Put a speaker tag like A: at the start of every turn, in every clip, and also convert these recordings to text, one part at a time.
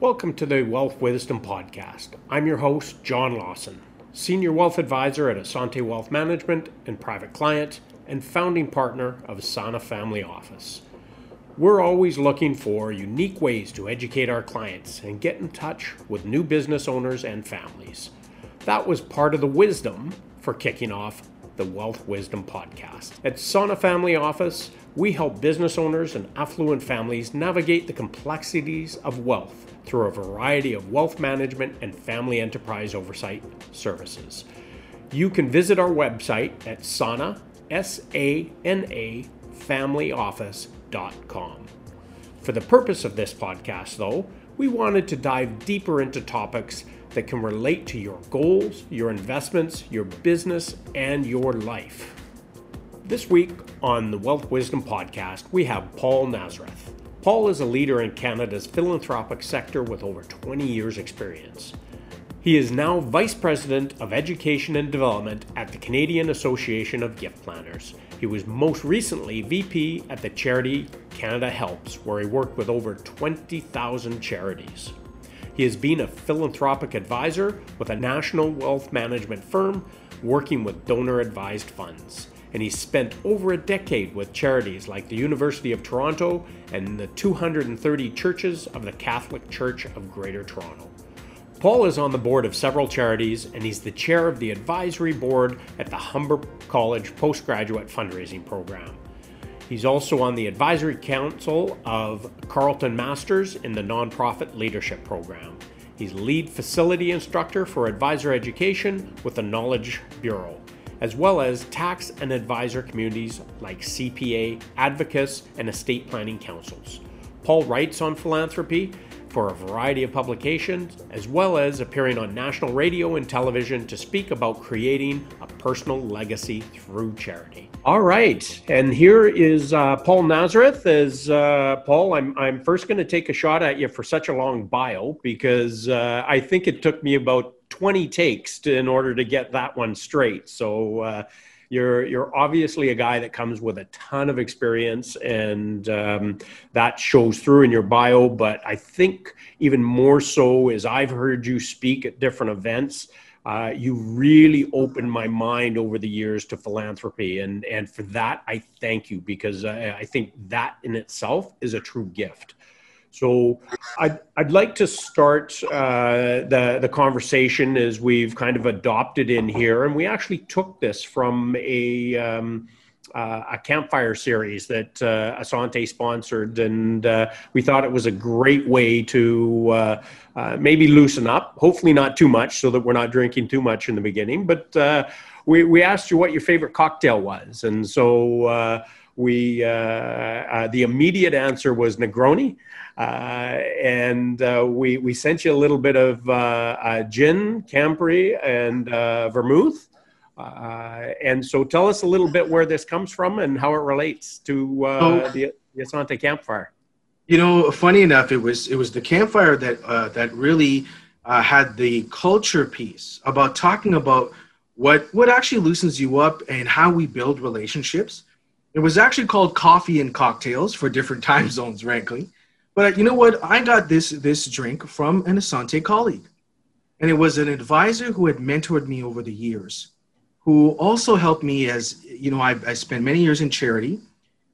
A: Welcome to the Wealth Wisdom Podcast. I'm your host, John Lawson, Senior Wealth Advisor at Asante Wealth Management and Private Client, and founding partner of Asana Family Office. We're always looking for unique ways to educate our clients and get in touch with new business owners and families. That was part of the wisdom for kicking off the Wealth Wisdom Podcast. At Sana Family Office, we help business owners and affluent families navigate the complexities of wealth through a variety of wealth management and family enterprise oversight services. You can visit our website at sana, S-A-N-A, familyoffice.com. For the purpose of this podcast, though, we wanted to dive deeper into topics that can relate to your goals, your investments, your business, and your life. This week on the Wealth Wisdom Podcast, we have Paul Nazareth. Paul is a leader in Canada's philanthropic sector with over 20 years' experience. He is now Vice President of Education and Development at the Canadian Association of Gift Planners. He was most recently VP at the charity Canada Helps, where he worked with over 20,000 charities. He has been a philanthropic advisor with a national wealth management firm working with donor advised funds. And he spent over a decade with charities like the University of Toronto and the 230 churches of the Catholic Church of Greater Toronto. Paul is on the board of several charities and he's the chair of the advisory board at the Humber College Postgraduate Fundraising Program. He's also on the advisory council of Carleton Masters in the Nonprofit Leadership Program. He's lead facility instructor for advisor education with the Knowledge Bureau, as well as tax and advisor communities like CPA, Advocis, and estate planning councils. Paul writes on philanthropy for a variety of publications, as well as appearing on national radio and television to speak about creating a personal legacy through charity. All right, and here is uh, Paul Nazareth. As uh, Paul, I'm I'm first going to take a shot at you for such a long bio because uh, I think it took me about 20 takes to, in order to get that one straight. So uh, you're you're obviously a guy that comes with a ton of experience, and um, that shows through in your bio. But I think even more so is I've heard you speak at different events. Uh, you really opened my mind over the years to philanthropy, and and for that I thank you because I, I think that in itself is a true gift. So I'd, I'd like to start uh, the, the conversation as we've kind of adopted in here. And we actually took this from a, um, uh, a campfire series that uh, Asante sponsored. And uh, we thought it was a great way to uh, uh, maybe loosen up, hopefully not too much so that we're not drinking too much in the beginning. But we, we asked you what your favorite cocktail was. And so we, the immediate answer was Negroni. Uh, and uh, we we sent you a little bit of uh, gin, Campari, and vermouth. and so, tell us a little bit where this comes from and how it relates to oh. the, the Asante campfire.
B: You know, funny enough, it was it was the campfire that uh, that really uh, had the culture piece about talking about what what actually loosens you up and how we build relationships. It was actually called coffee and cocktails for different time zones, frankly. But uh, you know what? I got this this drink from an Asante colleague, and it was an advisor who had mentored me over the years, who also helped me as you know. I, I spent many years in charity,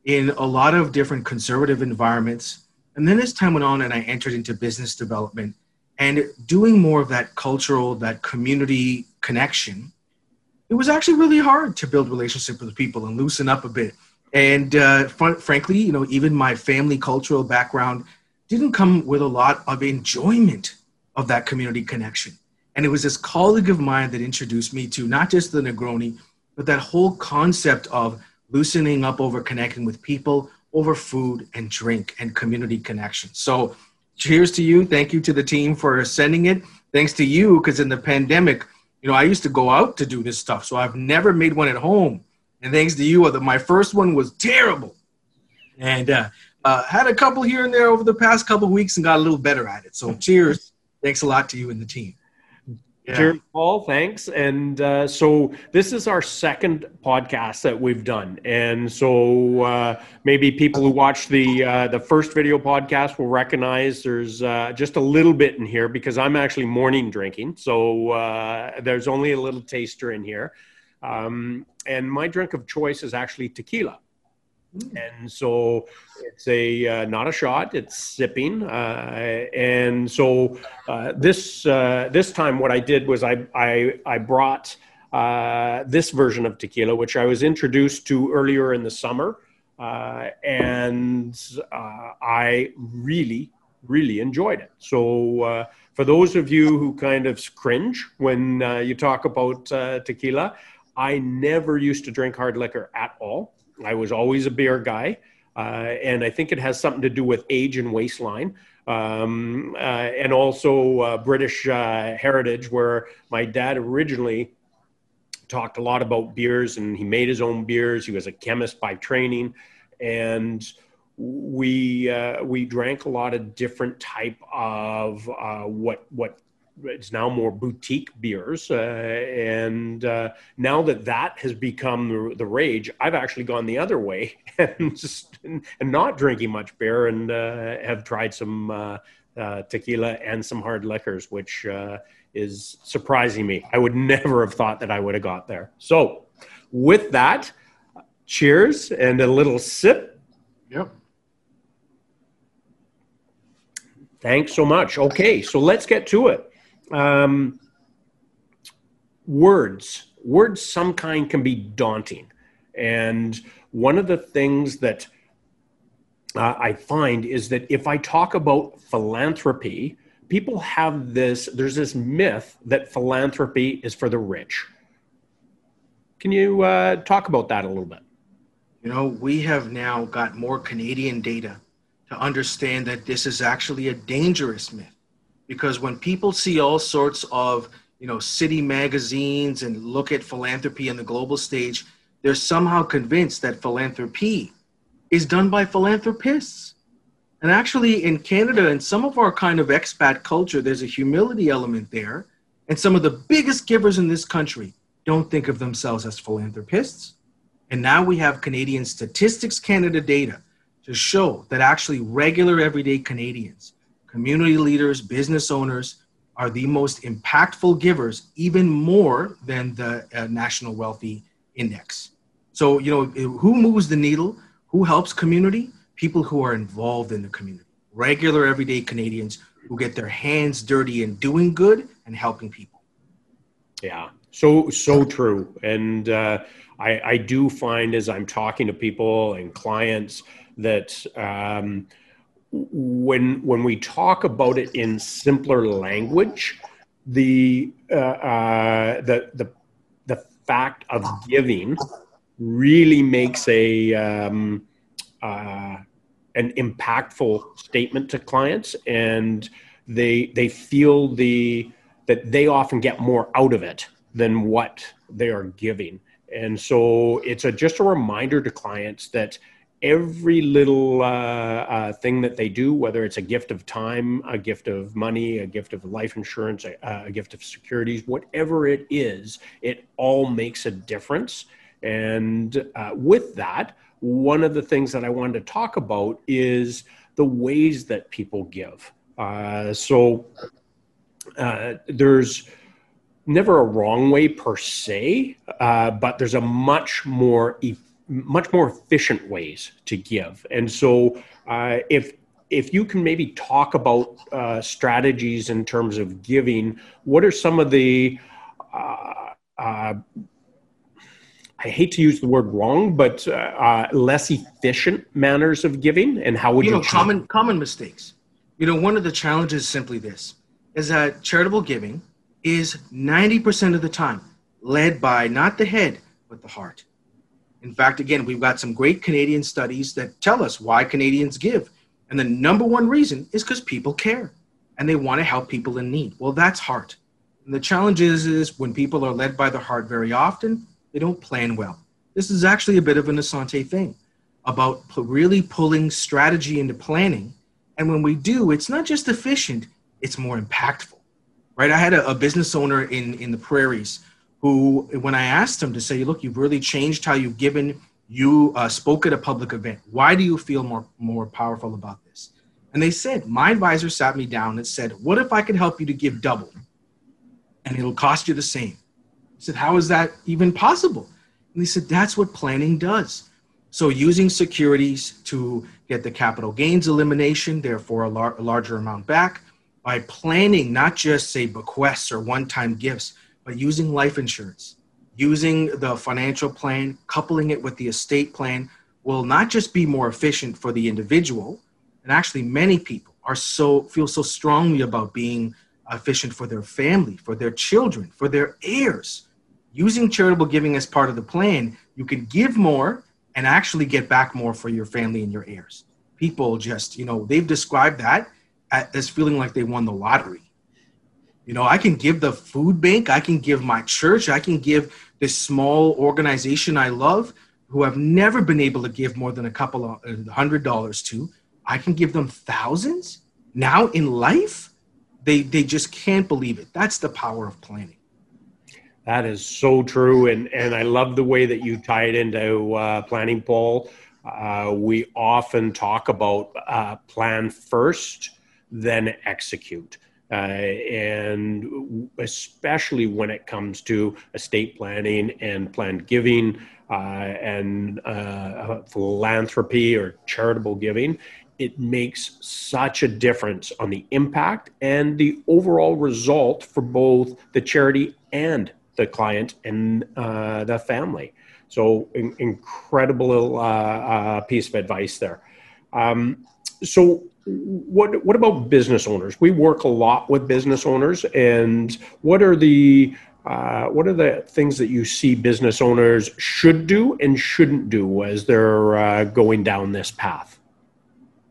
B: in a lot of different conservative environments, and then as time went on, and I entered into business development and doing more of that cultural, that community connection. It was actually really hard to build relationship with people and loosen up a bit and uh, fr- frankly, you know, even my family cultural background didn't come with a lot of enjoyment of that community connection. And it was this colleague of mine that introduced me to not just the Negroni, but that whole concept of loosening up over connecting with people over food and drink and community connection. So, cheers to you. Thank you to the team for sending it. Thanks to you, because in the pandemic, you know, I used to go out to do this stuff. So I've never made one at home and thanks to you, the, my first one was terrible, and uh, uh, had a couple here and there over the past couple weeks and got a little better at it. So cheers, thanks a lot to you and the team.
A: Yeah. Cheers, Paul. Thanks. And uh, so this is our second podcast that we've done, and so uh, maybe people who watched the uh, the first video podcast will recognize there's uh, just a little bit in here because I'm actually morning drinking, so uh, there's only a little taster in here. Um, and my drink of choice is actually tequila. And so it's a uh, not a shot; it's sipping. Uh, and so uh, this uh, this time, what I did was I I, I brought uh, this version of tequila, which I was introduced to earlier in the summer, uh, and I really really enjoyed it. So for those of you who kind of cringe when you talk about tequila, I never used to drink hard liquor at all. I was always a beer guy. Uh, and I think it has something to do with age and waistline. Um, uh, and also uh, British uh, heritage, where my dad originally talked a lot about beers and he made his own beers. He was a chemist by training. And we uh, we drank a lot of different type of uh, what what it's now more boutique beers. Uh, and uh, now that that has become the, the, rage, I've actually gone the other way and just and, not drinking much beer and uh, have tried some uh, uh, tequila and some hard liquors, which uh, is surprising me. I would never have thought that I would have got there. So, with that, cheers and a little sip.
B: Yep.
A: Thanks so much. Okay, so let's get to it um, words, words some kind can be daunting. And one of the things that uh, I find is that if I talk about philanthropy, people have this, there's this myth that philanthropy is for the rich. Can you uh, talk about that a little bit?
B: You know, we have now got more Canadian data to understand that this is actually a dangerous myth because when people see all sorts of you know city magazines and look at philanthropy on the global stage they're somehow convinced that philanthropy is done by philanthropists. And actually in canada and some of our kind of expat culture there's a humility element there. And some of the biggest givers in this country don't think of themselves as philanthropists. And now we have canadian statistics canada data to show that actually regular everyday canadians community leaders, business owners are the most impactful givers, even more than the uh, National Wealthy Index. So, you know, who moves the needle? Who helps community? People who are involved in the community, regular everyday Canadians who get their hands dirty in doing good and helping people.
A: Yeah, so so true. And uh, I, I do find as I'm talking to people and clients that um, when when we talk about it in simpler language, the uh, uh, the the the fact of giving really makes a um, uh, an impactful statement to clients, and they they feel the that they often get more out of it than what they are giving, and so it's a just a reminder to clients that every little uh, uh, thing that they do, whether it's a gift of time, a gift of money, a gift of life insurance, a, a, gift of securities, whatever it is, it all makes a difference. And uh, with that, one of the things that I wanted to talk about is the ways that people give. Uh, so uh, there's never a wrong way per se, uh, but there's a much more much more efficient ways to give. And so, uh, if if you can maybe talk about uh, strategies in terms of giving, what are some of the uh, uh I hate to use the word wrong, but uh, uh, less efficient manners of giving, and how would you,
B: you know common common mistakes? You know, one of the challenges is simply this: is that charitable giving is ninety percent of the time led by not the head but the heart. In fact, again, we've got some great Canadian studies that tell us why Canadians give. And the number one reason is because people care and they want to help people in need. Well, that's heart. And the challenge is, is when people are led by the heart very often, they don't plan well. This is actually a bit of an Asante thing about really pulling strategy into planning. And when we do, it's not just efficient, it's more impactful. right? I had a, a business owner in in the prairies who, when I asked him to say, "Look, you've really changed how you've given." You uh, spoke at a public event. Why do you feel more more powerful about this? And they said, my advisor sat me down and said, "What if I could help you to give double, and it'll cost you the same?" I said, "How is that even possible?" And they said, "That's what planning does." So using securities to get the capital gains elimination, therefore a, lar- a larger amount back, by planning not just say bequests or one-time gifts, but using life insurance, using the financial plan, coupling it with the estate plan will not just be more efficient for the individual, and actually many people are so feel so strongly about being efficient for their family, for their children, for their heirs. Using charitable giving as part of the plan, you can give more and actually get back more for your family and your heirs. People just, you know, they've described that as feeling like they won the lottery. You know, I can give the food bank, I can give my church, I can give this small organization I love who have never been able to give more than a couple of uh, hundred dollars to. I can give them thousands now in life. They, they just can't believe it. That's the power of planning.
A: That is so true, and and I love the way that you tie it into uh, planning, Paul. Uh, we often talk about uh, plan first, then execute. Uh, and especially when it comes to estate planning and planned giving uh, and uh, philanthropy or charitable giving, it makes such a difference on the impact and the overall result for both the charity and the client and uh, the family. So, in- incredible uh, uh, piece of advice there. Um, so, what what about business owners? We work a lot with business owners, and what are the uh, what are the things that you see business owners should do and shouldn't do as they're uh, going down this path?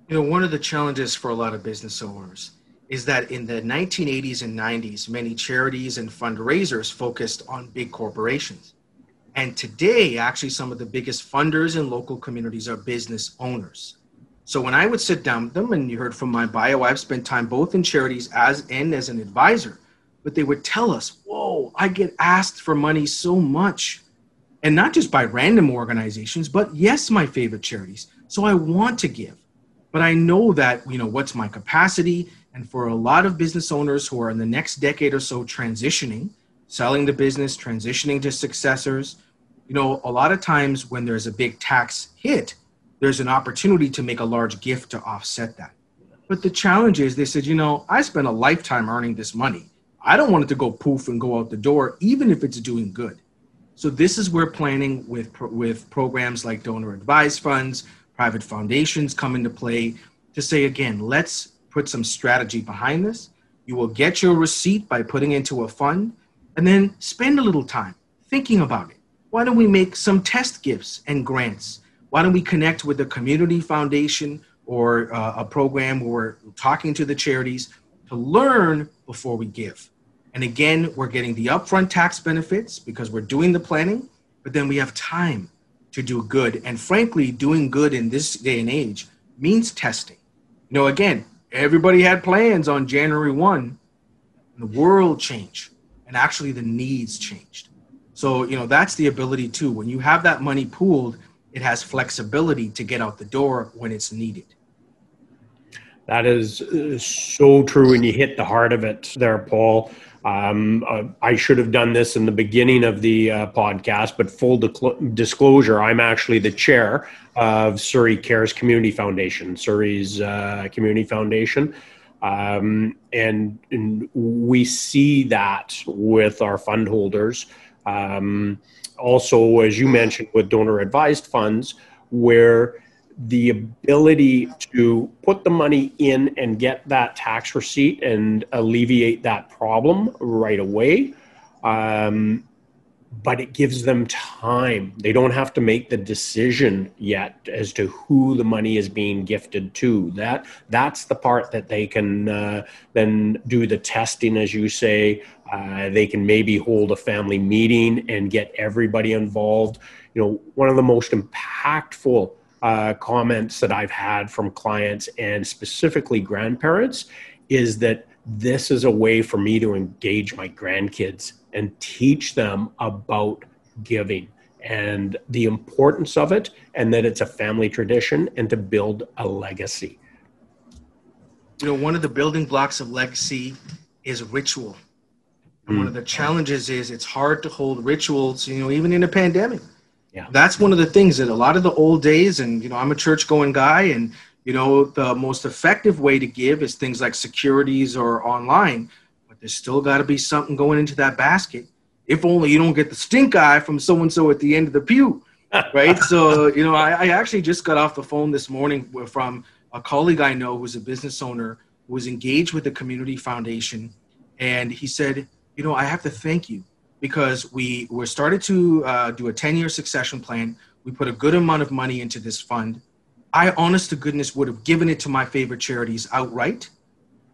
B: You know, one of the challenges for a lot of business owners is that in the 1980s and 90s, many charities and fundraisers focused on big corporations. And today, actually, some of the biggest funders in local communities are business owners. So when I would sit down with them, and you heard from my bio, I've spent time both in charities as and as an advisor, but they would tell us, "Whoa, I get asked for money so much." And not just by random organizations, but yes, my favorite charities. So I want to give. But I know that, you know, what's my capacity? And for a lot of business owners who are in the next decade or so transitioning, selling the business, transitioning to successors, you know, a lot of times when there's a big tax hit, there's an opportunity to make a large gift to offset that. But the challenge is they said, you know, I spent a lifetime earning this money. I don't want it to go poof and go out the door, even if it's doing good. So this is where planning with with programs like donor advised funds, private foundations come into play to say again, let's put some strategy behind this. You will get your receipt by putting into a fund and then spend a little time thinking about it. Why don't we make some test gifts and grants? Why don't we connect with the community foundation or uh, a program where we're talking to the charities to learn before we give? And again, we're getting the upfront tax benefits because we're doing the planning, but then we have time to do good. And frankly, doing good in this day and age means testing. You know, again, everybody had plans on January 1, the world changed, and actually the needs changed. So, you know, that's the ability too. When you have that money pooled, it has flexibility to get out the door when it's needed.
A: That is uh, so true, and you hit the heart of it there, Paul. Um, uh, I should have done this in the beginning of the uh, podcast, but full disclosure, I'm actually the chair of Surrey Cares Community Foundation, Surrey's uh, community foundation. Um, and, and, we see that with our fund holders. Um, also, as you mentioned, with donor advised funds, where the ability to put the money in and get that tax receipt and alleviate that problem right away. Um, but it gives them time. They don't have to make the decision yet as to who the money is being gifted to. That that's the part that they can uh, then do the testing, as you say. Uh, they can maybe hold a family meeting and get everybody involved. You know, one of the most impactful uh, comments that I've had from clients and specifically grandparents is that this is a way for me to engage my grandkids and teach them about giving and the importance of it and that it's a family tradition and to build a legacy
B: you know one of the building blocks of legacy is ritual mm. one of the challenges is it's hard to hold rituals you know even in a pandemic yeah that's one of the things that a lot of the old days and you know i'm a church going guy and you know the most effective way to give is things like securities or online but there's still got to be something going into that basket if only you don't get the stink eye from so and so at the end of the pew, right? so, you know, I, I, actually just got off the phone this morning from a colleague I know who's a business owner who was engaged with the community foundation. And he said, you know, I have to thank you because we were started to uh, do a 10 year succession plan. We put a good amount of money into this fund. I, honest to goodness, would have given it to my favorite charities outright.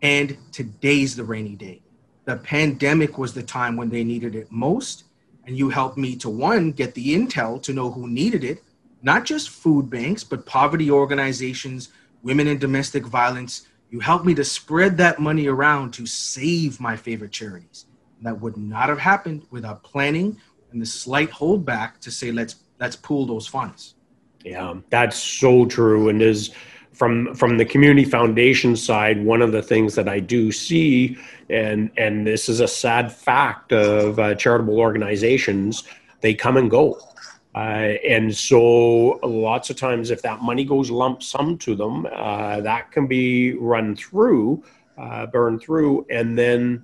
B: And today's the rainy day the pandemic was the time when they needed it most. And you helped me to one, get the intel to know who needed it, not just food banks, but poverty organizations, women and domestic violence. You helped me to spread that money around to save my favorite charities. That would not have happened without planning and the slight holdback to say, let's let's pool those funds.
A: Yeah, that's so true. And is from from the community foundation side, one of the things that I do see, and and this is a sad fact of uh, charitable organizations, they come and go. Uh, and so lots of times if that money goes lump sum to them uh, that can be run through uh, burned through and then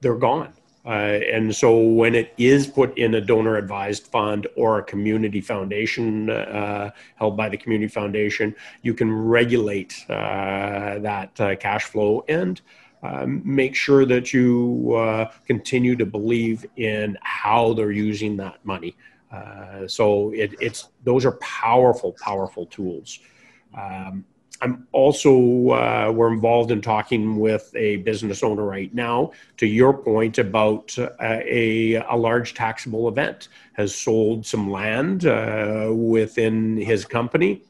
A: they're gone uh, and so when it is put in a donor advised fund or a community foundation uh, held by the community foundation, you can regulate uh, that uh, cash flow and um, make sure that you uh, continue to believe in how they're using that money. Uh, so it, it's those are powerful, powerful tools. Um, I'm also uh, we're involved in talking with a business owner right now. To your point about uh, a a large taxable event has sold some land uh, within his company,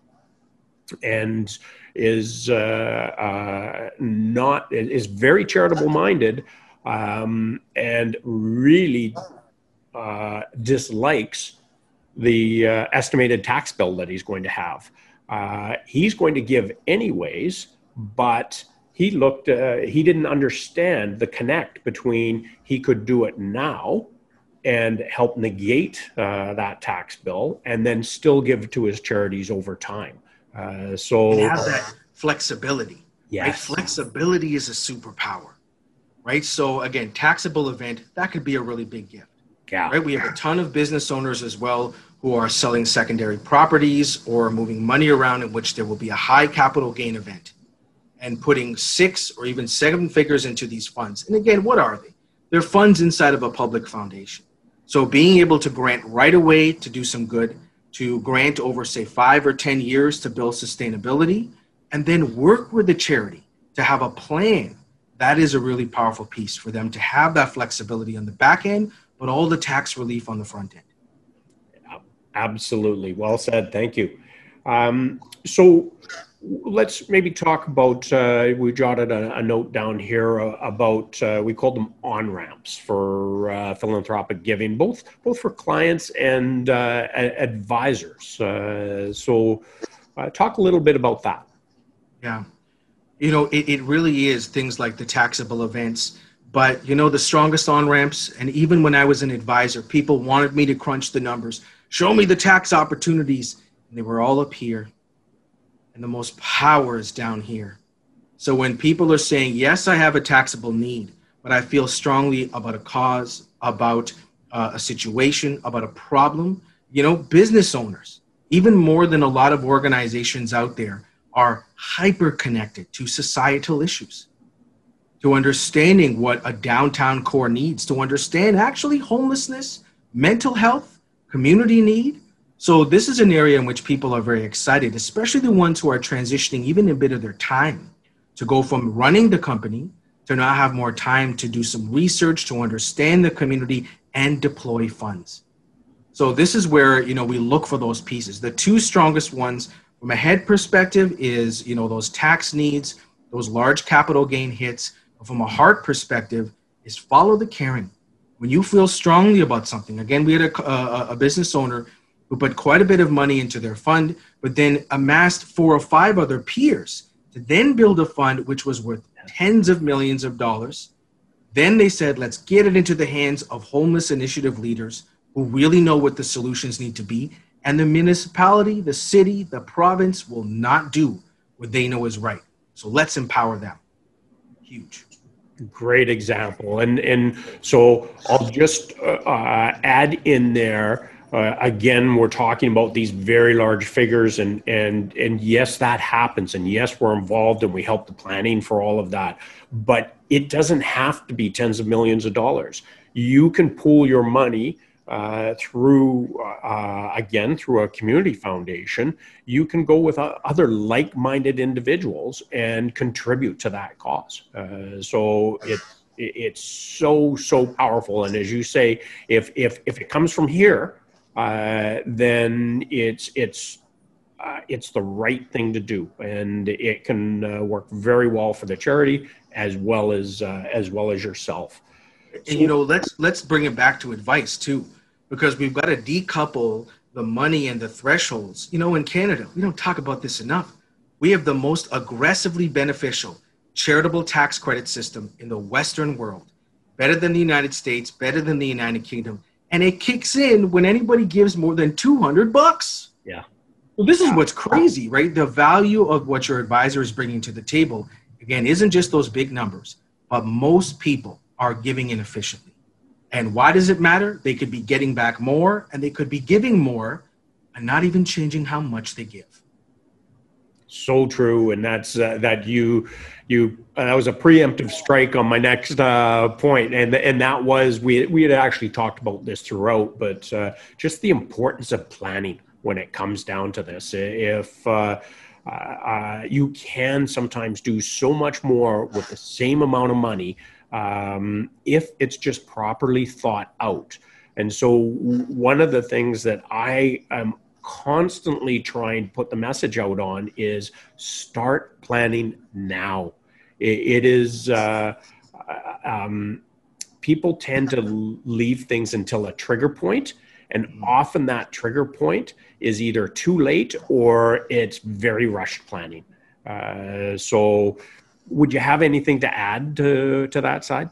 A: and is uh, uh, not is very charitable minded, um, and really uh, dislikes the estimated tax bill that he's going to have uh, he's going to give anyways, but he looked, uh, he didn't understand the connect between he could do it now and help negate uh, that tax bill and then still give to his charities over time. Uh, so
B: and have that flexibility. Yes. Right? Flexibility is a superpower, right? So again, taxable event, that could be a really big gift. Yeah. Right. We have a ton of business owners as well who are selling secondary properties or moving money around in which there will be a high capital gain event and putting six or even seven figures into these funds. And again, what are they? They're funds inside of a public foundation. So being able to grant right away to do some good, to grant over, say, five or 10 years to build sustainability, and then work with the charity to have a plan. That is a really powerful piece for them to have that flexibility on the back end, but all the tax relief on the front end.
A: Absolutely. Well said. Thank you. Um, so let's maybe talk about, uh, we jotted a, a, note down here uh, about, uh, we called them on ramps for uh, philanthropic giving, both, both for clients and uh, advisors. Uh, so talk a little bit about that.
B: Yeah. You know, it, it really is things like the taxable events but you know the strongest on ramps and even when i was an advisor people wanted me to crunch the numbers Show me the tax opportunities. And they were all up here. And the most power is down here. So when people are saying, yes, I have a taxable need, but I feel strongly about a cause, about uh, a situation, about a problem, you know, business owners, even more than a lot of organizations out there, are hyper connected to societal issues, to understanding what a downtown core needs, to understand actually homelessness, mental health, community need. So this is an area in which people are very excited, especially the ones who are transitioning even a bit of their time to go from running the company to now have more time to do some research to understand the community and deploy funds. So this is where you know we look for those pieces. The two strongest ones from a head perspective is you know those tax needs, those large capital gain hits, But from a heart perspective, is follow the caring. When you feel strongly about something, again, we had a, a, a business owner who put quite a bit of money into their fund, but then amassed four or five other peers to then build a fund which was worth tens of millions of dollars. Then they said, let's get it into the hands of homeless initiative leaders who really know what the solutions need to be. And the municipality, the city, the province will not do what they know is right. So let's empower them. Huge.
A: Great example. And, and so I'll just uh, uh add in there uh, again, we're talking about these very large figures, and and and yes, that happens, and yes, we're involved, and we help the planning for all of that. But it doesn't have to be tens of millions of dollars. You can pool your money uh, through uh, again through a community foundation. You can go with uh, other like-minded individuals and contribute to that cause. Uh, so it it's so so powerful and as you say if if if it comes from here uh, then it's it's uh, it's the right thing to do, and it can uh, work very well for the charity as well as uh, as well as yourself.
B: And you know, let's let's bring it back to advice too, because we've got to decouple the money and the thresholds. You know, in Canada, we don't talk about this enough. We have the most aggressively beneficial charitable tax credit system in the Western world, better than the United States, better than the United Kingdom and it kicks in when anybody gives more than 200 bucks.
A: Yeah.
B: Well, this is what's crazy, right? The value of what your advisor is bringing to the table, again, isn't just those big numbers, but most people are giving inefficiently. And why does it matter? They could be getting back more and they could be giving more and not even changing how much they give
A: so true and that's uh, that you you uh, that was a preemptive strike on my next uh, point and and that was we we had actually talked about this throughout but uh, just the importance of planning when it comes down to this if uh, uh, you can sometimes do so much more with the same amount of money um, if it's just properly thought out and so one of the things that I am constantly trying to put the message out on is start planning now. it, it is, uh, um, people tend to leave things until a trigger point, and mm-hmm. often that trigger point is either too late or it's very rushed planning. Uh, so, would you have anything to add to, to that side?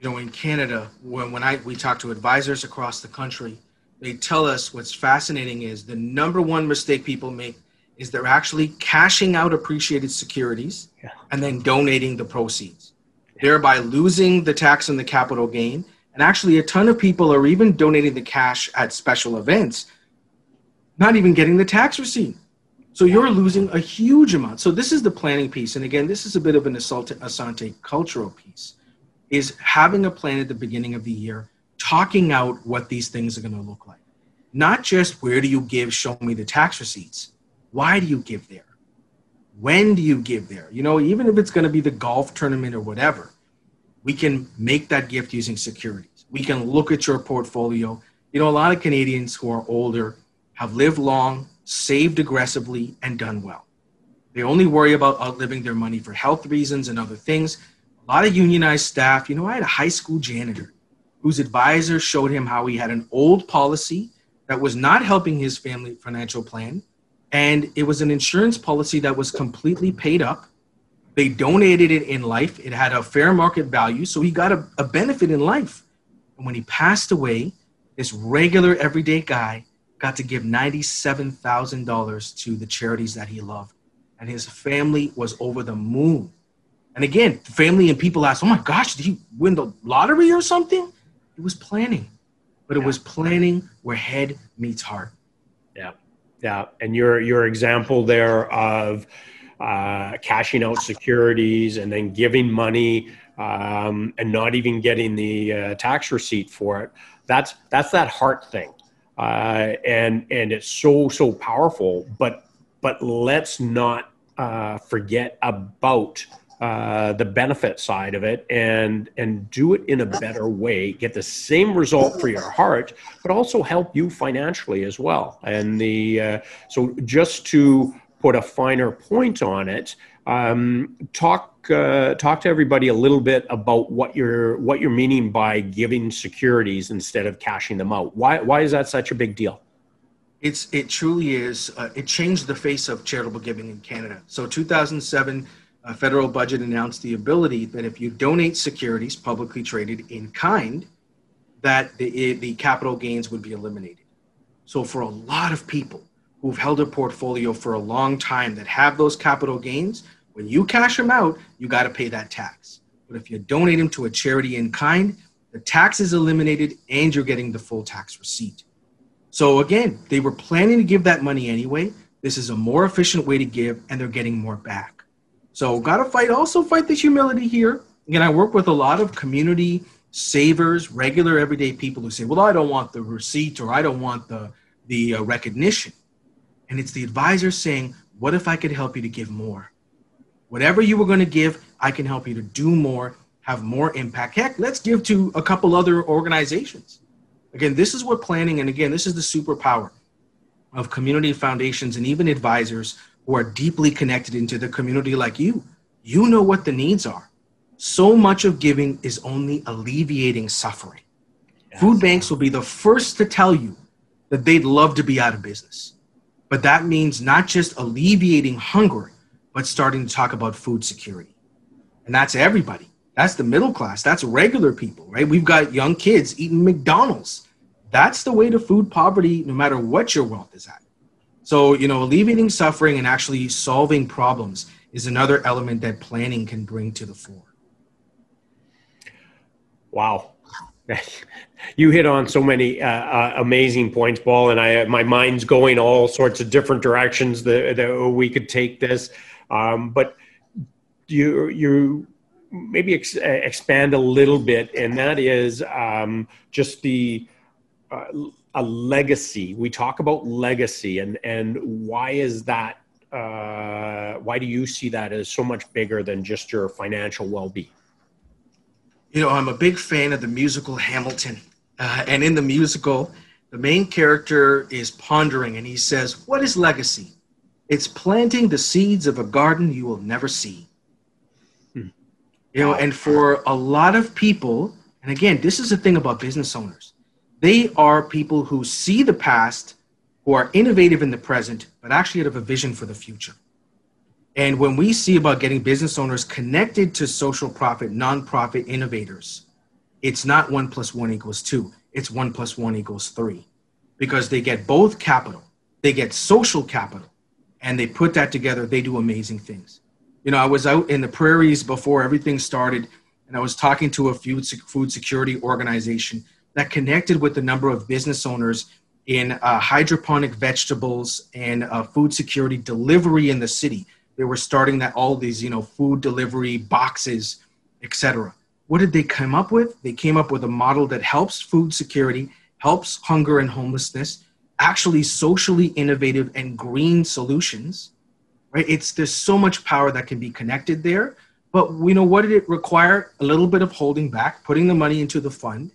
B: You know, in Canada, when, when I we talk to advisors across the country, they tell us what's fascinating is the number one mistake people make is they're actually cashing out appreciated securities yeah. and then donating the proceeds, yeah. thereby losing the tax on the capital gain. And actually, a ton of people are even donating the cash at special events, not even getting the tax receipt. So you're losing a huge amount. So this is the planning piece. And again, this is a bit of an Asante cultural piece, is having a plan at the beginning of the year talking out what these things are going to look like. Not just where do you give, show me the tax receipts. Why do you give there? When do you give there? You know, even if it's going to be the golf tournament or whatever, we can make that gift using securities. We can look at your portfolio. You know, a lot of Canadians who are older have lived long, saved aggressively, and done well. They only worry about outliving their money for health reasons and other things. A lot of unionized staff, you know, I had a high school janitor whose advisor showed him how he had an old policy that was not helping his family financial plan. And it was an insurance policy that was completely paid up. They donated it in life, it had a fair market value. So he got a, a benefit in life. And when he passed away, this regular everyday guy got to give $97,000 to the charities that he loved. And his family was over the moon. And again, family and people asked, Oh my gosh, did he win the lottery or something? It was planning, but it yeah. was planning where head meets heart.
A: Yeah, yeah. And your your example there of uh, cashing out securities and then giving money um, and not even getting the uh, tax receipt for it. That's that's that heart thing, uh, and and it's so so powerful. But but let's not uh, forget about uh, the benefit side of it and and do it in a better way get the same result for your heart but also help you financially as well and the uh, so just to put a finer point on it Um, talk uh, talk to everybody a little bit about what you're what you're meaning by giving securities instead of cashing them out. Why why is that such a big deal?
B: It's it truly is. Uh, it changed the face of charitable giving in Canada. So 2007 uh, federal budget announced the ability that if you donate securities publicly traded in kind, that the the capital gains would be eliminated. So for a lot of people who've held a portfolio for a long time that have those capital gains, when you cash them out, you got to pay that tax. But if you donate them to a charity in kind, the tax is eliminated and you're getting the full tax receipt. So again, they were planning to give that money anyway. This is a more efficient way to give, and they're getting more back. So gotta fight, also fight the humility here. Again, I work with a lot of community savers, regular everyday people who say, "Well, I don't want the receipt or I don't want the the uh, recognition," and it's the advisor saying, "What if I could help you to give more? Whatever you were going to give, I can help you to do more, have more impact. Heck, let's give to a couple other organizations." Again, this is what planning, and again, this is the superpower of community foundations and even advisors who are deeply connected into the community like you. You know what the needs are. So much of giving is only alleviating suffering. Yes. Food banks will be the first to tell you that they'd love to be out of business. But that means not just alleviating hunger, but starting to talk about food security. And that's everybody. That's the middle class. That's regular people, right? We've got young kids eating McDonald's. That's the way to food poverty, no matter what your wealth is at. So, you know, alleviating suffering and actually solving problems is another element that planning can bring to the fore.
A: Wow. you hit on so many uh, uh, amazing points, Paul, and I my mind's going all sorts of different directions that, that we could take this. Um, but you you maybe ex- expand a little bit, and that is um, just the uh, a legacy. We talk about legacy, and and why is that? Uh, why do you see that as so much bigger than just your financial well-being?
B: You know, I'm a big fan of the musical Hamilton, uh, and in the musical, the main character is pondering, and he says, "What is legacy? It's planting the seeds of a garden you will never see." Hmm. You know, and for a lot of people, and again, this is the thing about business owners. They are people who see the past, who are innovative in the present, but actually have a vision for the future. And when we see about getting business owners connected to social profit, nonprofit innovators, it's not one plus one equals two, it's one plus one equals three. Because they get both capital, they get social capital, and they put that together, they do amazing things you know, I was out in the prairies before everything started, and I was talking to a food food security organization that connected with a number of business owners in uh, hydroponic vegetables and uh, food security delivery in the city. They were starting that all these, you know, food delivery boxes, etc. What did they come up with? They came up with a model that helps food security, helps hunger and homelessness, actually socially innovative and green solutions right? It's there's so much power that can be connected there. But we know what did it require? A little bit of holding back, putting the money into the fund,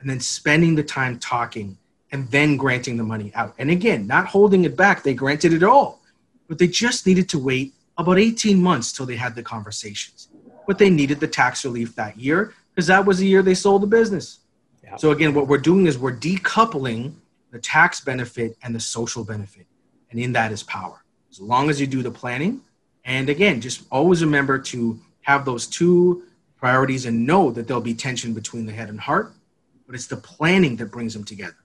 B: and then spending the time talking and then granting the money out. And again, not holding it back, they granted it all. But they just needed to wait about 18 months till they had the conversations. But they needed the tax relief that year because that was the year they sold the business. Yeah. So again, what we're doing is we're decoupling the tax benefit and the social benefit. And in that is power as long as you do the planning. And again, just always remember to have those two priorities and know that there'll be tension between the head and heart, but it's the planning that brings them together.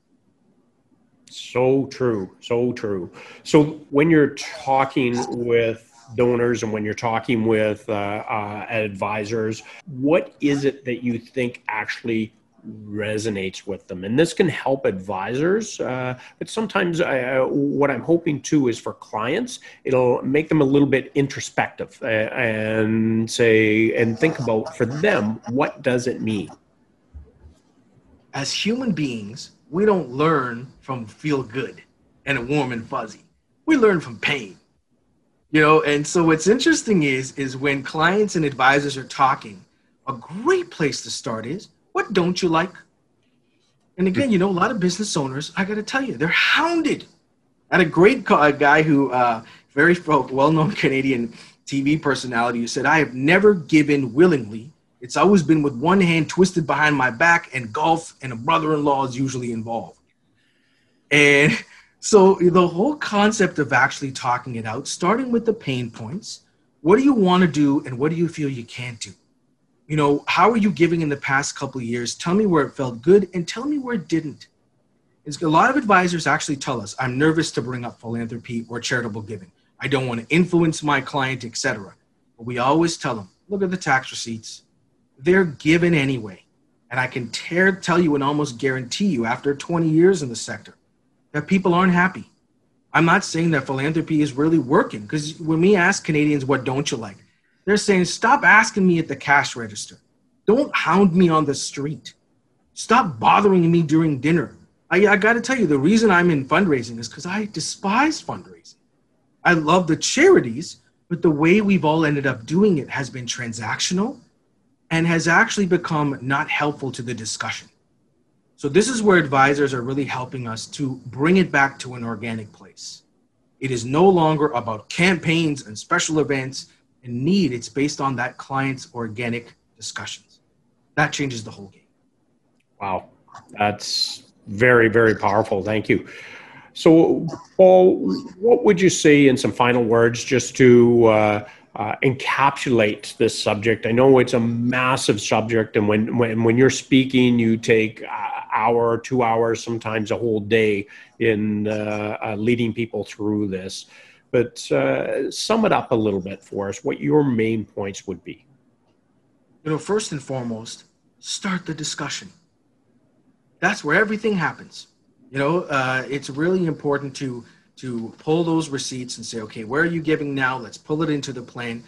A: So true. So true. So when you're talking with donors and when you're talking with uh, uh, advisors, what is it that you think actually resonates with them. And this can help advisors uh, but sometimes uh, what i'm hoping too is for clients it'll make them a little bit introspective uh, and say and think about for them what does it mean?
B: As human beings we don't learn from feel good and warm and fuzzy. We learn from pain. You know and so what's interesting is is when clients and advisors are talking a great place to start is what don't you like? And again, you know, a lot of business owners, I got to tell you, they're hounded. I had a great guy who, uh, very well known Canadian TV personality who said, I have never given willingly. It's always been with one hand twisted behind my back, and golf and a brother in law is usually involved. And so the whole concept of actually talking it out, starting with the pain points, what do you want to do and what do you feel you can't do? You know, how are you giving in the past couple years? Tell me where it felt good and tell me where it didn't. It's, a lot of advisors actually tell us, I'm nervous to bring up philanthropy or charitable giving. I don't want to influence my client, etc. But we always tell them, look at the tax receipts. They're given anyway. And I can tear, tell you and almost guarantee you after 20 years in the sector that people aren't happy. I'm not saying that philanthropy is really working because when we ask Canadians, what don't you like? They're saying, stop asking me at the cash register. Don't hound me on the street. Stop bothering me during dinner. I, I got to tell you, the reason I'm in fundraising is because I despise fundraising. I love the charities, but the way we've all ended up doing it has been transactional and has actually become not helpful to the discussion. So this is where advisors are really helping us to bring it back to an organic place. It is no longer about campaigns and special events and need. It's based on that client's organic discussions. That changes the whole game.
A: Wow. That's very, very powerful. Thank you. So, Paul, what would you say in some final words just to uh, uh, encapsulate this subject? I know it's a massive subject, and when when, when you're speaking, you take uh, hour, two hours, sometimes a whole day in uh, uh, leading people through this. But uh, sum it up a little bit for us, what your main points would be.
B: You know, first and foremost, start the discussion. That's where everything happens. You know, uh, it's really important to to pull those receipts and say, okay, where are you giving now? Let's pull it into the plan.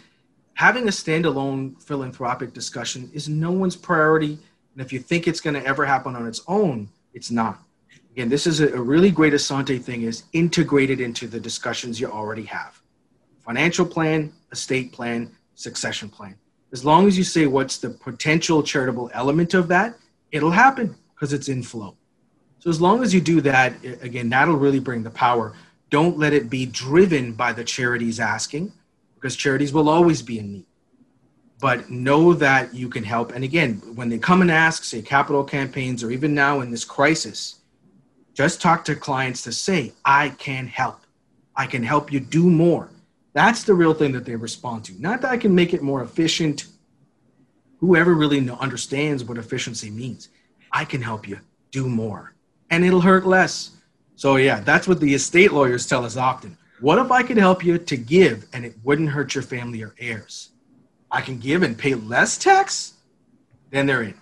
B: Having a standalone philanthropic discussion is no one's priority and if you think it's going to ever happen on its own, it's not. Again, this is a, really great Asante thing is integrated into the discussions you already have. Financial plan, estate plan, succession plan. As long as you say what's the potential charitable element of that, it'll happen because it's in flow. So as long as you do that, again, that'll really bring the power. Don't let it be driven by the charities asking, because charities will always be in need but know that you can help. And again, when they come and ask, say, capital campaigns, or even now in this crisis, just talk to clients to say, I can help. I can help you do more. That's the real thing that they respond to. Not that I can make it more efficient. Whoever really understands what efficiency means, I can help you do more and it'll hurt less. So, yeah, that's what the estate lawyers tell us often. What if I could help you to give and it wouldn't hurt your family or heirs? I can give and pay less tax, then they're in.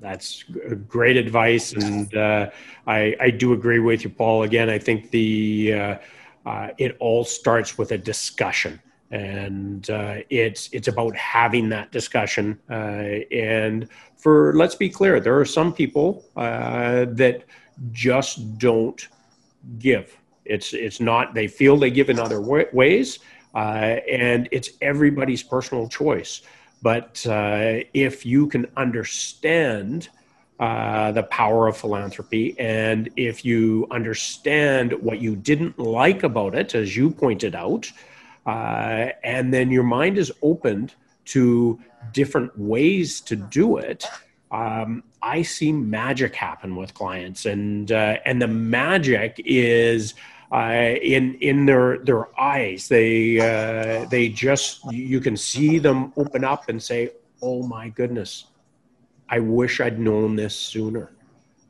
A: That's great advice, and uh, I I do agree with you, Paul. Again, I think the uh, uh, it all starts with a discussion and uh, it's it's about having that discussion. Uh, and for let's be clear, there are some people uh, that just don't give. It's it's not they feel they give in other ways, uh, and it's everybody's personal choice. But uh, if you can understand uh, the power of philanthropy, and if you understand what you didn't like about it, as you pointed out, uh, and then your mind is opened to different ways to do it, um, I see magic happen with clients, and uh, and the magic is uh, in in their their eyes. They uh, they just you can see them open up and say, "Oh my goodness, I wish I'd known this sooner."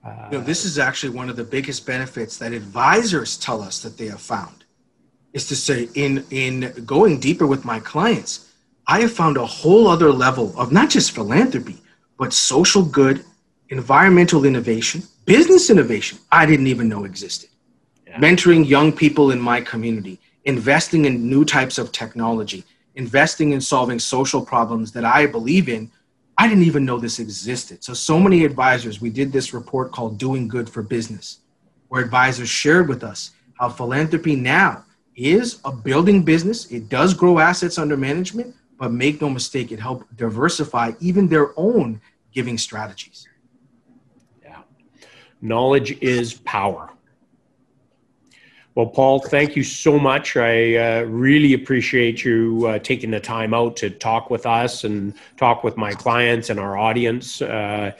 B: Uh, you know, this is actually one of the biggest benefits that advisors tell us that they have found is to say in in going deeper with my clients i have found a whole other level of not just philanthropy but social good environmental innovation business innovation i didn't even know existed mentoring young people in my community, investing in new types of technology, investing in solving social problems that I believe in. I didn't even know this existed. So, so many advisors, we did this report called Doing Good for Business, where advisors shared with us how philanthropy now is a building business. It does grow assets under management, but make no mistake, it helped diversify even their own giving strategies.
A: Yeah. Knowledge is power. Well, Paul, thank you so much. I uh, really appreciate you uh, taking the time out to talk with us and talk with my clients and our audience. Uh,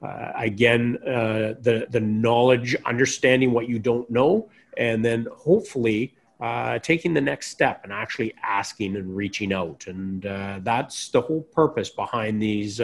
A: uh again, uh, the the knowledge, understanding what you don't know, and then hopefully uh, taking the next step and actually asking and reaching out. And that's the whole purpose behind these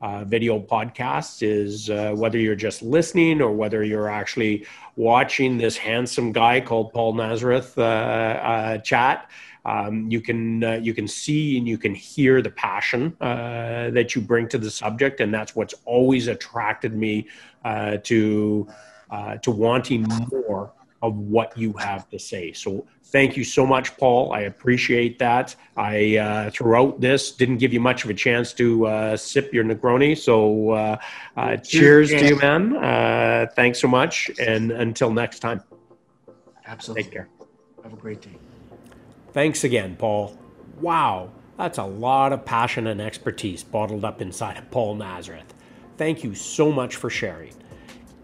A: uh, video podcasts is uh, whether you're just listening or whether you're actually watching this handsome guy called Paul Nazareth uh, uh chat. Um, you can uh, you can see and you can hear the passion uh, that you bring to the subject, and that's what's always attracted me to to wanting more of what you have to say. So thank you so much, Paul. I appreciate that. I uh, throughout this didn't give you much of a chance to uh, sip your Negroni. So uh, uh cheers to you, man. Uh, thanks so much, and until next time.
B: Absolutely.
A: Take care.
B: Have a great day.
A: Thanks again, Paul. Wow, that's a lot of passion and expertise bottled up inside of Paul Nazareth. Thank you so much for sharing.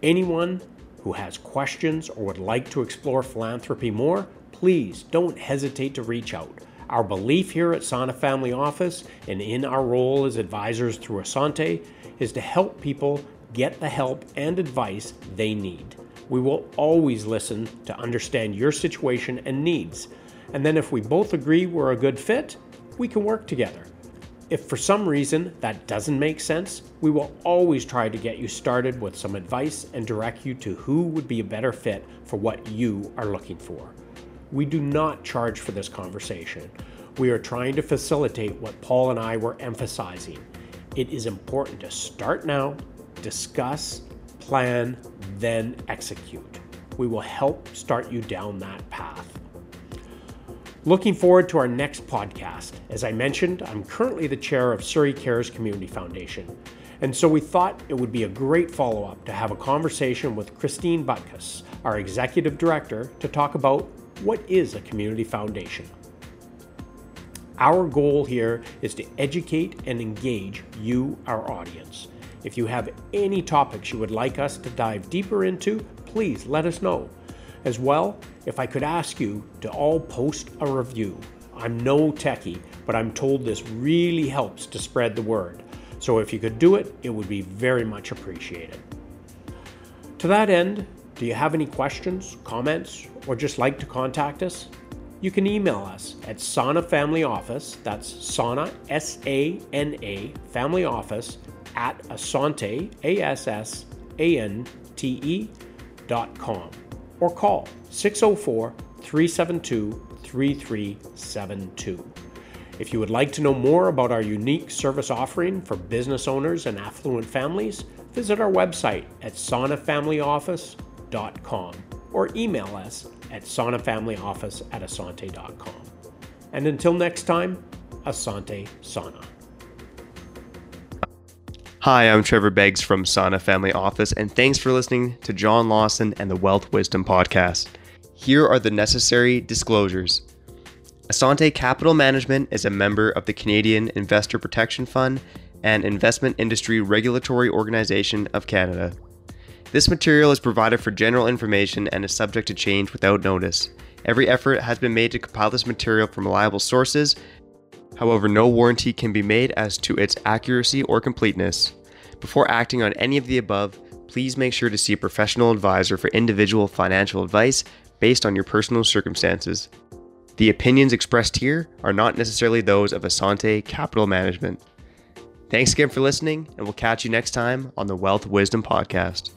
A: Anyone who has questions or would like to explore philanthropy more, please don't hesitate to reach out. Our belief here at Sana Family Office and in our role as advisors through Assante is to help people get the help and advice they need. We will always listen to understand your situation and needs. And then, if we both agree we're a good fit, we can work together. If for some reason that doesn't make sense, we will always try to get you started with some advice and direct you to who would be a better fit for what you are looking for. We do not charge for this conversation. We are trying to facilitate what Paul and I were emphasizing. It is important to start now, discuss, plan, then execute. We will help start you down that path. Looking forward to our next podcast. As I mentioned, I'm currently the chair of Surrey Cares Community Foundation. And so we thought it would be a great follow up to have a conversation with Christine Butkus, our executive director, to talk about what is a community foundation. Our goal here is to educate and engage you, our audience. If you have any topics you would like us to dive deeper into, please let us know. As well, if I could ask you to all post a review. I'm no techie, but I'm told this really helps to spread the word. So if you could do it, it would be very much appreciated. To that end, do you have any questions, comments, or just like to contact us? You can email us at Sana Family Office, that's Sana, S A N A, Family Office, at Assante, A S S A N T E, dot com or call 604 372 3372. If you would like to know more about our unique service offering for business owners and affluent families, visit our website at sanafamilyoffice.com or email us at sanafamilyoffice at assante.com. And until next time, Asante Sana.
C: Hi, I'm Trevor Beggs from Sana Family Office, and thanks for listening to John Lawson and the Wealth Wisdom Podcast. Here are the necessary disclosures. Assante Capital Management is a member of the Canadian Investor Protection Fund and Investment Industry Regulatory Organization of Canada. This material is provided for general information and is subject to change without notice. Every effort has been made to compile this material from reliable sources. However, no warranty can be made as to its accuracy or completeness. Before acting on any of the above, please make sure to see a professional advisor for individual financial advice based on your personal circumstances. The opinions expressed here are not necessarily those of Assante Capital Management. Thanks again for listening, and we'll catch you next time on the Wealth Wisdom Podcast.